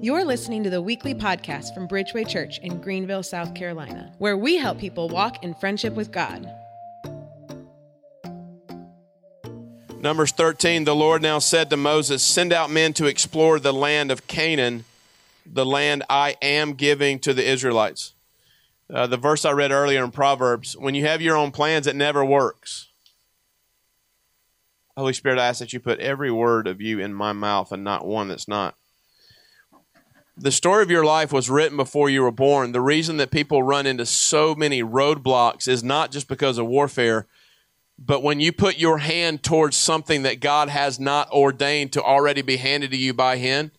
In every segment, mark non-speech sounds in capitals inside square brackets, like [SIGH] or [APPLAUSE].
You're listening to the weekly podcast from Bridgeway Church in Greenville, South Carolina, where we help people walk in friendship with God. Numbers 13, the Lord now said to Moses, Send out men to explore the land of Canaan, the land I am giving to the Israelites. Uh, the verse I read earlier in Proverbs when you have your own plans, it never works. Holy Spirit, I ask that you put every word of you in my mouth and not one that's not. The story of your life was written before you were born. The reason that people run into so many roadblocks is not just because of warfare, but when you put your hand towards something that God has not ordained to already be handed to you by Him,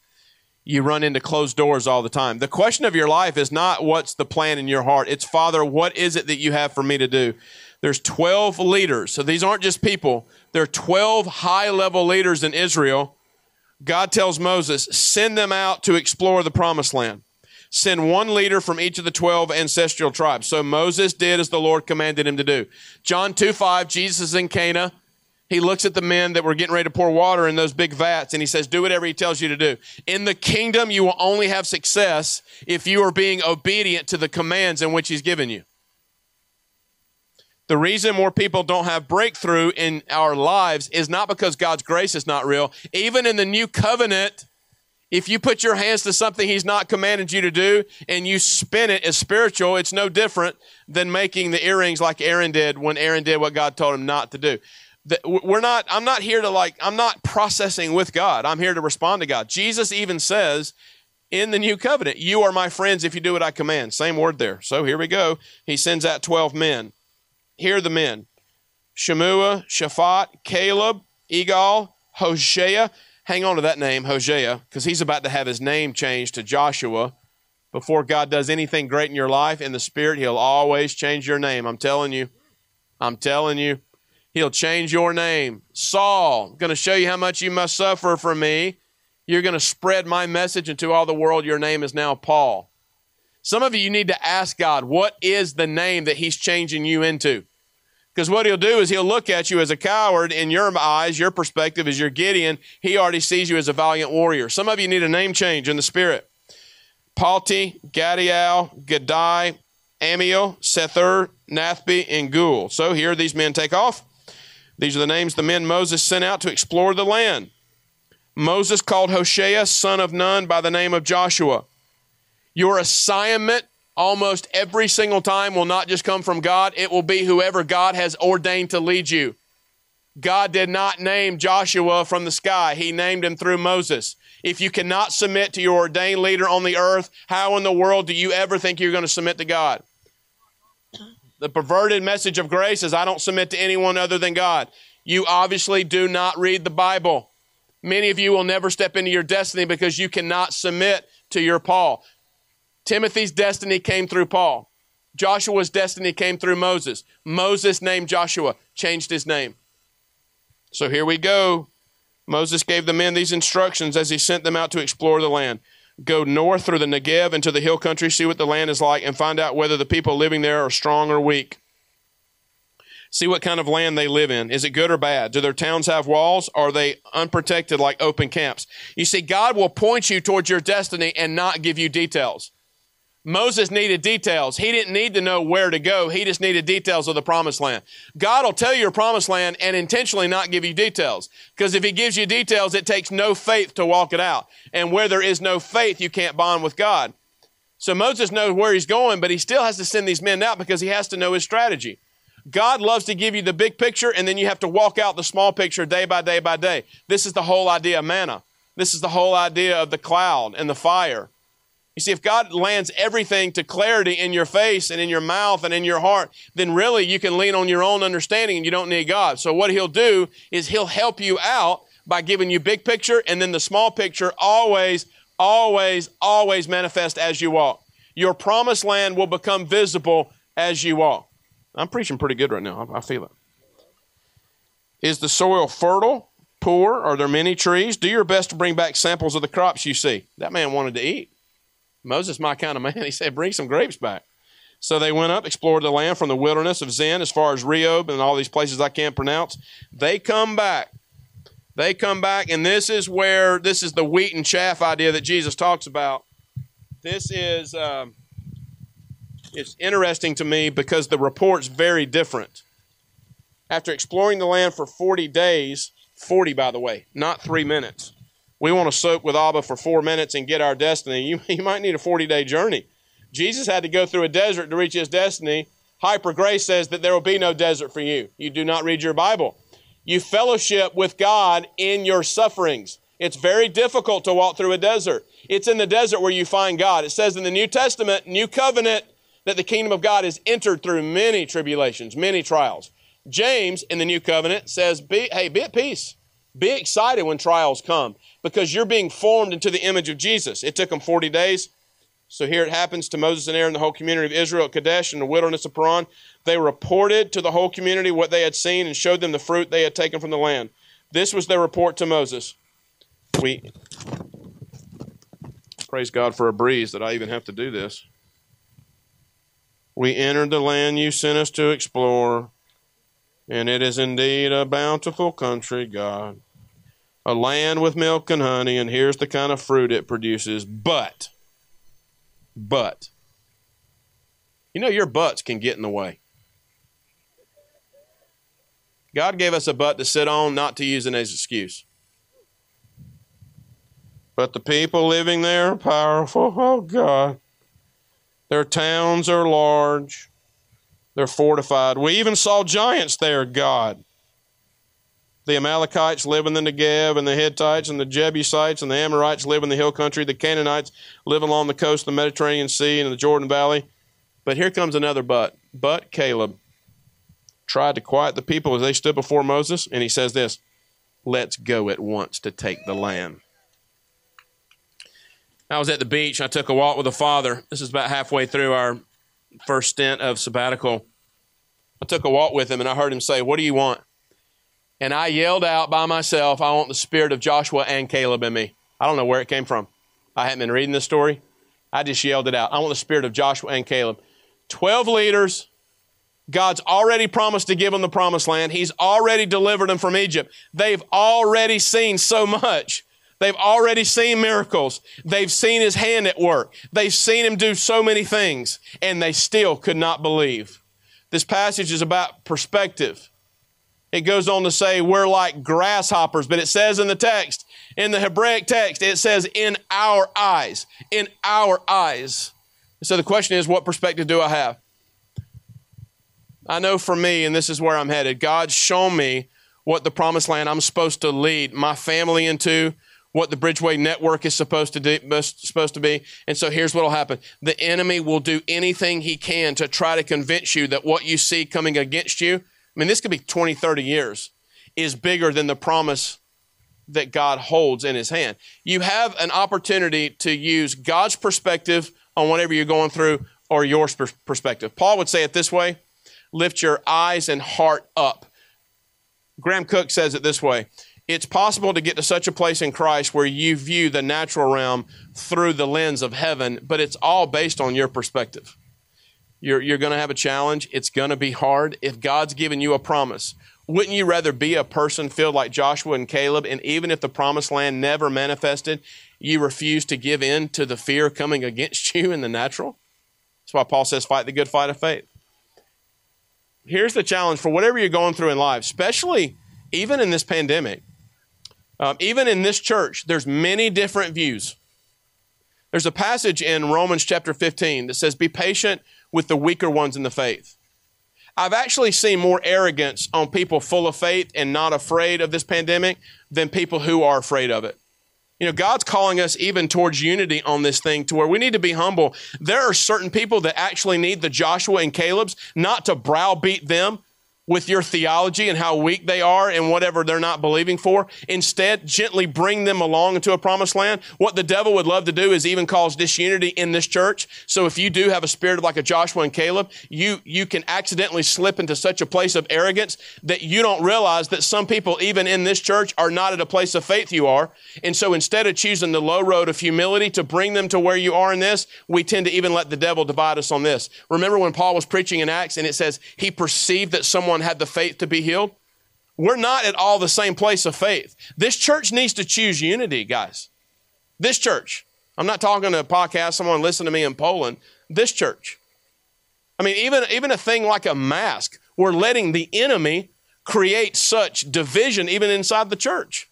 you run into closed doors all the time. The question of your life is not what's the plan in your heart. It's, Father, what is it that you have for me to do? There's 12 leaders. So these aren't just people. There are 12 high level leaders in Israel. God tells Moses, send them out to explore the promised land. Send one leader from each of the 12 ancestral tribes. So Moses did as the Lord commanded him to do. John 2 5, Jesus is in Cana. He looks at the men that were getting ready to pour water in those big vats and he says, Do whatever he tells you to do. In the kingdom, you will only have success if you are being obedient to the commands in which he's given you. The reason more people don't have breakthrough in our lives is not because God's grace is not real. Even in the new covenant, if you put your hands to something He's not commanded you to do and you spin it as spiritual, it's no different than making the earrings like Aaron did when Aaron did what God told him not to do. We're not, I'm not here to like, I'm not processing with God. I'm here to respond to God. Jesus even says in the new covenant, You are my friends if you do what I command. Same word there. So here we go. He sends out 12 men. Here are the men Shemua, Shaphat, Caleb, Igal, Hosea. Hang on to that name, Hosea, because he's about to have his name changed to Joshua. Before God does anything great in your life, in the Spirit, He'll always change your name. I'm telling you. I'm telling you. He'll change your name. Saul, going to show you how much you must suffer for me. You're going to spread my message into all the world. Your name is now Paul. Some of you, you need to ask God, what is the name that He's changing you into? Because what he'll do is he'll look at you as a coward in your eyes, your perspective as you're Gideon. He already sees you as a valiant warrior. Some of you need a name change in the spirit. Palti, Gaddiel, Gadai, Ammiel, Sethur, Nathbi, and Gul. So here these men take off. These are the names the men Moses sent out to explore the land. Moses called Hoshea, son of Nun, by the name of Joshua. Your assignment almost every single time will not just come from God, it will be whoever God has ordained to lead you. God did not name Joshua from the sky, He named him through Moses. If you cannot submit to your ordained leader on the earth, how in the world do you ever think you're going to submit to God? The perverted message of grace is I don't submit to anyone other than God. You obviously do not read the Bible. Many of you will never step into your destiny because you cannot submit to your Paul. Timothy's destiny came through Paul. Joshua's destiny came through Moses. Moses named Joshua, changed his name. So here we go. Moses gave the men these instructions as he sent them out to explore the land. Go north through the Negev into the hill country, see what the land is like, and find out whether the people living there are strong or weak. See what kind of land they live in. Is it good or bad? Do their towns have walls? Are they unprotected like open camps? You see, God will point you towards your destiny and not give you details. Moses needed details. He didn't need to know where to go. He just needed details of the promised land. God will tell you your promised land and intentionally not give you details. Because if he gives you details, it takes no faith to walk it out. And where there is no faith, you can't bond with God. So Moses knows where he's going, but he still has to send these men out because he has to know his strategy. God loves to give you the big picture and then you have to walk out the small picture day by day by day. This is the whole idea of manna. This is the whole idea of the cloud and the fire. You see, if God lands everything to clarity in your face and in your mouth and in your heart, then really you can lean on your own understanding and you don't need God. So what He'll do is He'll help you out by giving you big picture and then the small picture always, always, always manifest as you walk. Your promised land will become visible as you walk. I'm preaching pretty good right now. I feel it. Is the soil fertile, poor? Are there many trees? Do your best to bring back samples of the crops you see. That man wanted to eat. Moses, my kind of man, [LAUGHS] he said, bring some grapes back. So they went up, explored the land from the wilderness of Zin as far as Rehob and all these places I can't pronounce. They come back. They come back, and this is where this is the wheat and chaff idea that Jesus talks about. This is um, it's interesting to me because the report's very different. After exploring the land for 40 days, 40 by the way, not three minutes. We want to soak with Abba for four minutes and get our destiny. You, [LAUGHS] you might need a 40 day journey. Jesus had to go through a desert to reach his destiny. Hyper Grace says that there will be no desert for you. You do not read your Bible. You fellowship with God in your sufferings. It's very difficult to walk through a desert. It's in the desert where you find God. It says in the New Testament, New Covenant, that the kingdom of God is entered through many tribulations, many trials. James in the New Covenant says, be, hey, be at peace. Be excited when trials come because you're being formed into the image of Jesus. It took them 40 days. So here it happens to Moses and Aaron, the whole community of Israel at Kadesh in the wilderness of Paran. They reported to the whole community what they had seen and showed them the fruit they had taken from the land. This was their report to Moses. We praise God for a breeze that I even have to do this. We entered the land you sent us to explore, and it is indeed a bountiful country, God. A land with milk and honey, and here's the kind of fruit it produces. But but. You know, your butts can get in the way. God gave us a butt to sit on, not to use it as an excuse. But the people living there are powerful. Oh, God. Their towns are large, they're fortified. We even saw giants there, God the Amalekites live in the Negev, and the Hittites, and the Jebusites, and the Amorites live in the hill country. The Canaanites live along the coast of the Mediterranean Sea and the Jordan Valley. But here comes another but. But Caleb tried to quiet the people as they stood before Moses, and he says this Let's go at once to take the land. I was at the beach. I took a walk with a father. This is about halfway through our first stint of sabbatical. I took a walk with him, and I heard him say, What do you want? and I yelled out by myself, I want the spirit of Joshua and Caleb in me. I don't know where it came from. I hadn't been reading this story. I just yelled it out. I want the spirit of Joshua and Caleb. 12 leaders. God's already promised to give them the promised land. He's already delivered them from Egypt. They've already seen so much. They've already seen miracles. They've seen his hand at work. They've seen him do so many things, and they still could not believe. This passage is about perspective. It goes on to say we're like grasshoppers, but it says in the text, in the Hebraic text, it says in our eyes, in our eyes. So the question is, what perspective do I have? I know for me, and this is where I'm headed, God's shown me what the promised land I'm supposed to lead my family into, what the Bridgeway network is supposed to do, supposed to be. And so here's what will happen. The enemy will do anything he can to try to convince you that what you see coming against you I mean, this could be 20, 30 years, is bigger than the promise that God holds in his hand. You have an opportunity to use God's perspective on whatever you're going through or your perspective. Paul would say it this way lift your eyes and heart up. Graham Cooke says it this way it's possible to get to such a place in Christ where you view the natural realm through the lens of heaven, but it's all based on your perspective. You're, you're going to have a challenge. It's going to be hard. If God's given you a promise, wouldn't you rather be a person filled like Joshua and Caleb? And even if the promised land never manifested, you refuse to give in to the fear coming against [LAUGHS] you in the natural? That's why Paul says, fight the good fight of faith. Here's the challenge for whatever you're going through in life, especially even in this pandemic, um, even in this church, there's many different views. There's a passage in Romans chapter 15 that says, Be patient with the weaker ones in the faith. I've actually seen more arrogance on people full of faith and not afraid of this pandemic than people who are afraid of it. You know, God's calling us even towards unity on this thing to where we need to be humble. There are certain people that actually need the Joshua and Caleb's not to browbeat them, with your theology and how weak they are and whatever they're not believing for. Instead, gently bring them along into a promised land. What the devil would love to do is even cause disunity in this church. So if you do have a spirit of like a Joshua and Caleb, you, you can accidentally slip into such a place of arrogance that you don't realize that some people, even in this church, are not at a place of faith you are. And so instead of choosing the low road of humility to bring them to where you are in this, we tend to even let the devil divide us on this. Remember when Paul was preaching in Acts and it says he perceived that someone had the faith to be healed? We're not at all the same place of faith. This church needs to choose unity, guys. This church. I'm not talking to a podcast, someone listen to me in Poland. This church. I mean, even, even a thing like a mask, we're letting the enemy create such division even inside the church.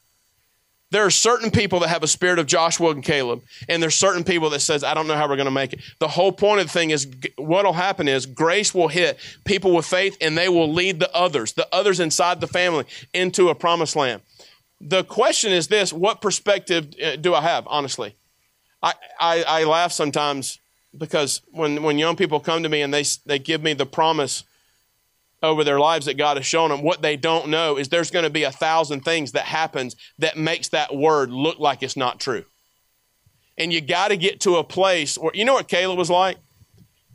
There are certain people that have a spirit of Joshua and Caleb, and there's certain people that says, I don't know how we're going to make it. The whole point of the thing is what'll happen is grace will hit people with faith and they will lead the others, the others inside the family into a promised land. The question is this, what perspective uh, do I have, honestly? I, I, I laugh sometimes because when, when young people come to me and they, they give me the promise over their lives that God has shown them. What they don't know is there's going to be a thousand things that happens that makes that word look like it's not true. And you got to get to a place where you know what Caleb was like?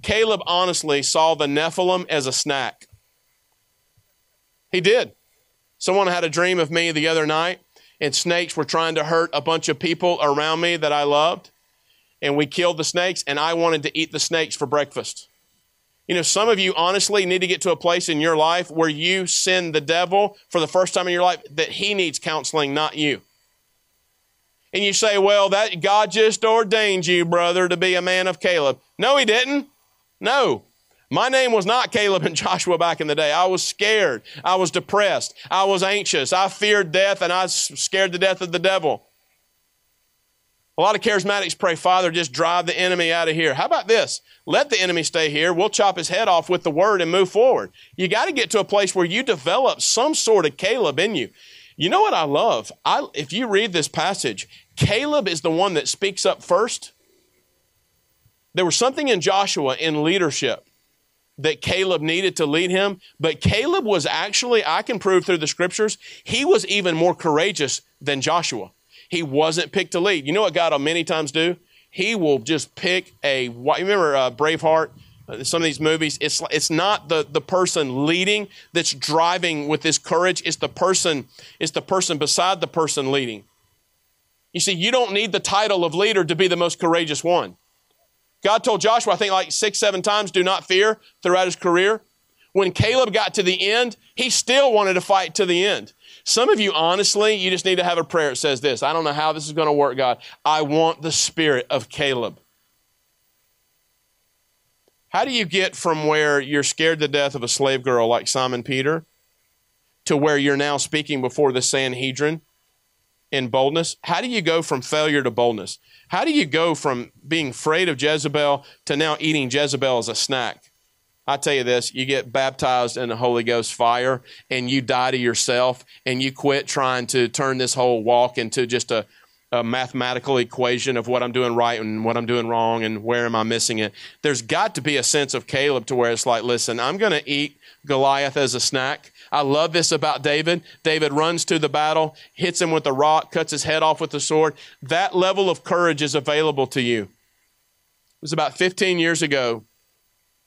Caleb honestly saw the Nephilim as a snack. He did. Someone had a dream of me the other night, and snakes were trying to hurt a bunch of people around me that I loved. And we killed the snakes, and I wanted to eat the snakes for breakfast. You know, some of you honestly need to get to a place in your life where you send the devil for the first time in your life that he needs counseling, not you. And you say, well, that God just ordained you, brother, to be a man of Caleb. No, he didn't. No. My name was not Caleb and [LAUGHS] Joshua back in the day. I was scared. I was depressed. I was anxious. I feared death and I was scared to death of the devil. A lot of charismatics pray, Father, just drive the enemy out of here. How about this? Let the enemy stay here. We'll chop his head off with the word and move forward. You got to get to a place where you develop some sort of Caleb in you. You know what I love? I, if you read this passage, Caleb is the one that speaks up first. There was something in Joshua in leadership that Caleb needed to lead him, but Caleb was actually, I can prove through the scriptures, he was even more courageous than Joshua. He wasn't picked to lead. You know what God will many times do? He will just pick a. You remember uh, Braveheart? Uh, some of these movies, it's it's not the the person leading that's driving with this courage. It's the person. It's the person beside the person leading. You see, you don't need the title of leader to be the most courageous one. God told Joshua, I think like six, seven times, do not fear throughout his career. When Caleb got to the end, he still wanted to fight to the end. Some of you, honestly, you just need to have a prayer that says this I don't know how this is going to work, God. I want the spirit of Caleb. How do you get from where you're scared to death of a slave girl like Simon Peter to where you're now speaking before the Sanhedrin in boldness? How do you go from failure to boldness? How do you go from being afraid of Jezebel to now eating Jezebel as a snack? I tell you this, you get baptized in the Holy Ghost fire and you die to yourself and you quit trying to turn this whole walk into just a, a, mathematical equation of what I'm doing right and what I'm doing wrong and where am I missing it. There's got to be a sense of Caleb to where it's like, listen, I'm going to eat Goliath as a snack. I love this about David. David runs to the battle, hits him with a rock, cuts his head off with the sword. That level of courage is available to you. It was about 15 years ago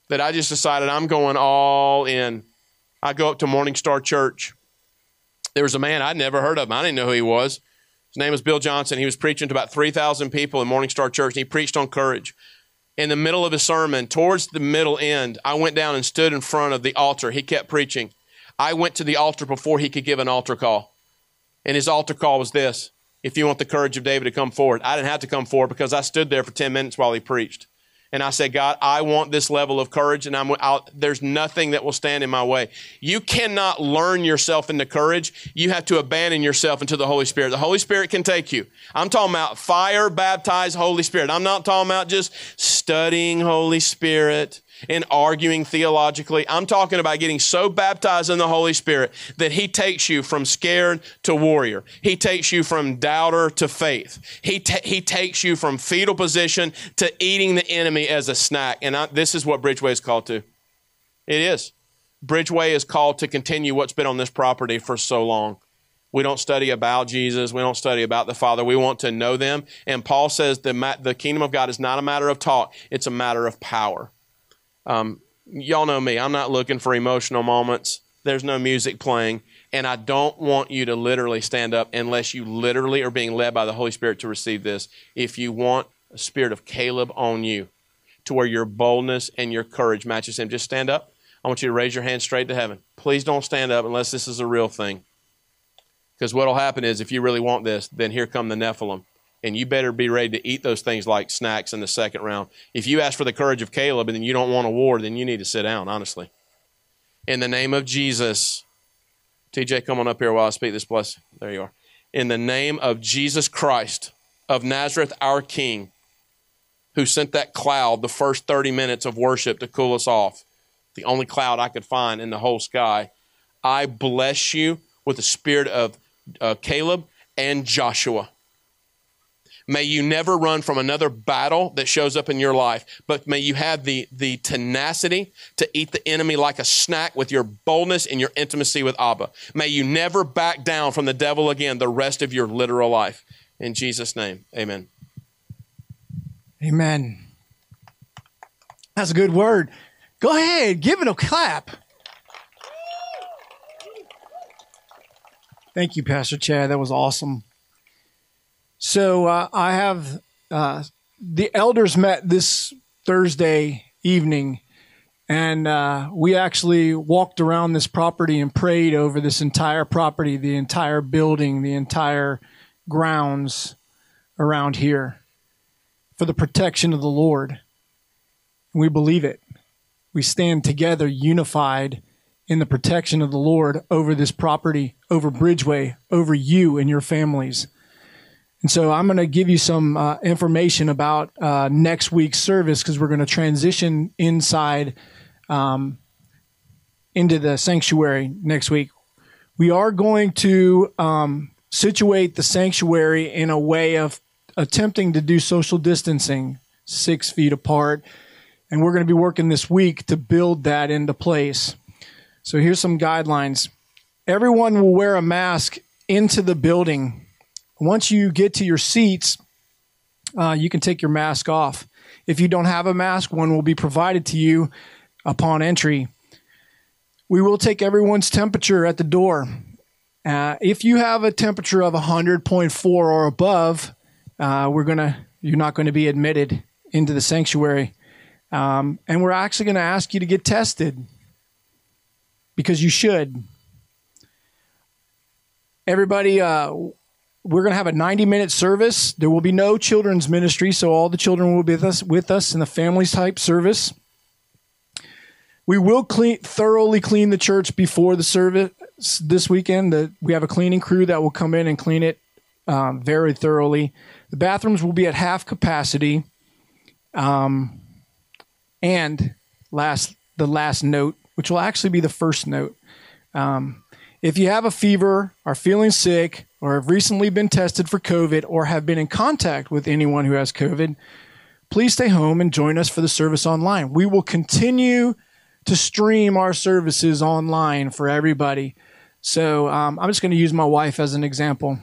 that I just decided I'm going all in. I go up to MorningStar Church. There was a man I'd never heard of him. I didn't know who he was. His name was Bill Johnson. He was preaching to about 3,000 people in MorningStar Church, and he preached on courage. In the middle of his sermon, towards the middle end, I went down and stood in front of the altar. He kept preaching. I went to the altar before he could give an altar call. And his altar call was this If you want the courage of David to come forward, I didn't have to come forward because I stood there for 10 minutes while he preached and I said, God, I want this level of courage, and I'm I'll, there's nothing that will stand in my way. You cannot learn yourself into courage. You have to abandon yourself into the Holy Spirit. The Holy Spirit can take you. I'm talking about fire baptized Holy Spirit. I'm not talking about just studying Holy Spirit and arguing theologically. I'm talking about getting so baptized in the Holy Spirit that He takes you from scared to warrior. He takes you from doubter to faith. He, ta- he takes you from fetal position to eating the enemy as a snack. And I, this is what Bridgeway is called to. It is. Bridgeway is called to continue what's been on this property for so long. We don't study about Jesus. We don't study about the Father. We want to know them. And Paul says the, the kingdom of God is not a matter of talk, it's a matter of power. Um, y'all know me. I'm not looking for emotional moments. There's no music playing. And I don't want you to literally stand up unless you literally are being led by the Holy Spirit to receive this. If you want a spirit of Caleb on you, to where your boldness and your courage matches him, just stand up. I want you to raise your hand straight to heaven. Please don't stand up unless this is a real thing. Because what'll happen is if you really want this, then here come the Nephilim. And you better be ready to eat those things like snacks in the second round. If you ask for the courage of Caleb and then you don't want a war, then you need to sit down, honestly. In the name of Jesus, TJ, come on up here while I speak this blessing. There you are. In the name of Jesus Christ of Nazareth, our King, who sent that cloud the first 30 minutes of worship to cool us off, the only cloud I could find in the whole sky. I bless you with the spirit of uh, Caleb and Joshua. May you never run from another battle that shows up in your life, but may you have the, the tenacity to eat the enemy like a snack with your boldness and your intimacy with Abba. May you never back down from the devil again the rest of your literal life. In Jesus' name, amen. Amen. That's a good word. Go ahead, give it a clap. Thank you, Pastor Chad. That was awesome. So uh, I have uh, the elders met this Thursday evening, and uh, we actually walked around this property and prayed over this entire property, the entire building, the entire grounds around here for the protection of the Lord. We believe it. We stand together, unified in the protection of the Lord over this property, over Bridgeway, over you and your families. And so I'm going to give you some uh, information about uh, next week's service because we're going to transition inside um, into the sanctuary next week. We are going to um, situate the sanctuary in a way of attempting to do social distancing, six feet apart. And we're going to be working this week to build that into place. So here's some guidelines. Everyone will wear a mask into the building. Once you get to your seats, uh, you can take your mask off. If you don't have a mask, one will be provided to you upon entry. We will take everyone's temperature at the door. Uh, if you have a temperature of 100.4 or above, uh, we're gonna you're not going to be admitted into the sanctuary, um, and we're actually going to ask you to get tested because you should. Everybody, uh, we're going to have a 90 minute service. There will be no children's ministry, so all the children will be with us, with us in the families type service. We will clean, thoroughly clean the church before the service this weekend. The, we have a cleaning crew that will come in and clean it um, very thoroughly. The bathrooms will be at half capacity. Um, and last, the last note which will actually be the first note. Um, if you have a fever, are feeling sick, or have recently been tested for COVID, or have been in contact with anyone who has COVID, please stay home and join us for the service online. We will continue to stream our services online for everybody. So um, I'm just going to use my wife as an example.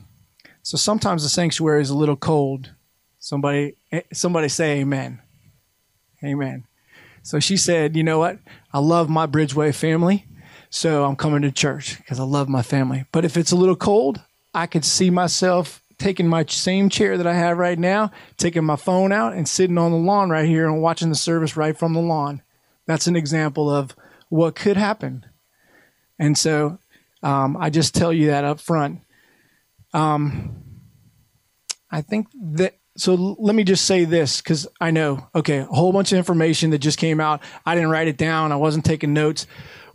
So sometimes the sanctuary is a little cold. Somebody, eh, somebody say Amen. Amen. So she said, You know what? I love my Bridgeway family. So I'm coming to church because I love my family. But if it's a little cold, I could see myself taking my same chair that I have right now, taking my phone out and sitting on the lawn right here and watching the service right from the lawn. That's an example of what could happen. And so um, I just tell you that up front. Um, I think that so let me just say this because I know, okay, a whole bunch of information that just came out. I didn't write it down. I wasn't taking notes.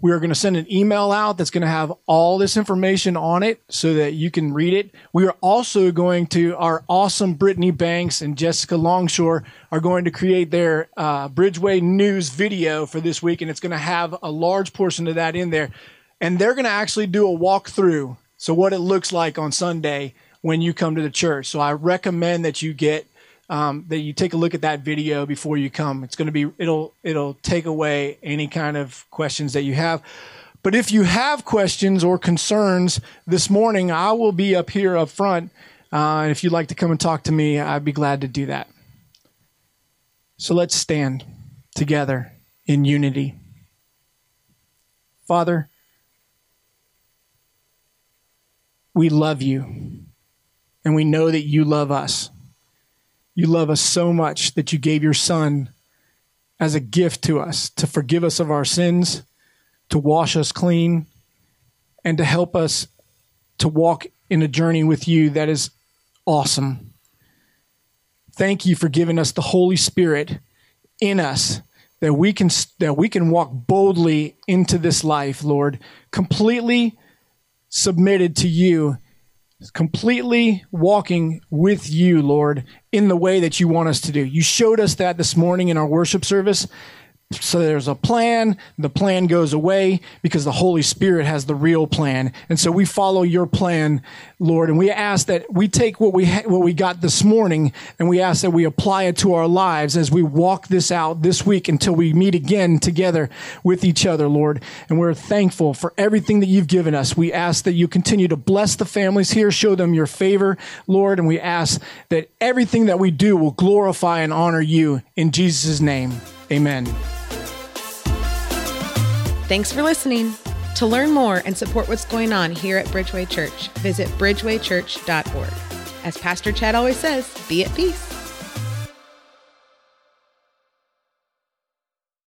We are going to send an email out that's going to have all this information on it so that you can read it. We are also going to, our awesome Brittany Banks and Jessica Longshore are going to create their uh, Bridgeway News video for this week, and it's going to have a large portion of that in there. And they're going to actually do a walkthrough. So, what it looks like on Sunday when you come to the church. So I recommend that you get um, that you take a look at that video before you come. It's going to be it'll it'll take away any kind of questions that you have. But if you have questions or concerns this morning, I will be up here up front. Uh, and if you'd like to come and talk to me, I'd be glad to do that. So let's stand together in unity. Father, we love you and we know that you love us. You love us so much that you gave your son as a gift to us to forgive us of our sins, to wash us clean, and to help us to walk in a journey with you that is awesome. Thank you for giving us the Holy Spirit in us that we can that we can walk boldly into this life, Lord, completely submitted to you, completely walking with you, Lord, in the way that you want us to do. You showed us that this morning in our worship service. So there's a plan. The plan goes away because the Holy Spirit has the real plan. And so we follow your plan, Lord. And we ask that we take what we, ha- what we got this morning and we ask that we apply it to our lives as we walk this out this week until we meet again together with each other, Lord. And we're thankful for everything that you've given us. We ask that you continue to bless the families here, show them your favor, Lord. And we ask that everything that we do will glorify and honor you in Jesus' name. Amen. Thanks for listening. To learn more and support what's going on here at Bridgeway Church, visit bridgewaychurch.org. As Pastor Chad always says, be at peace.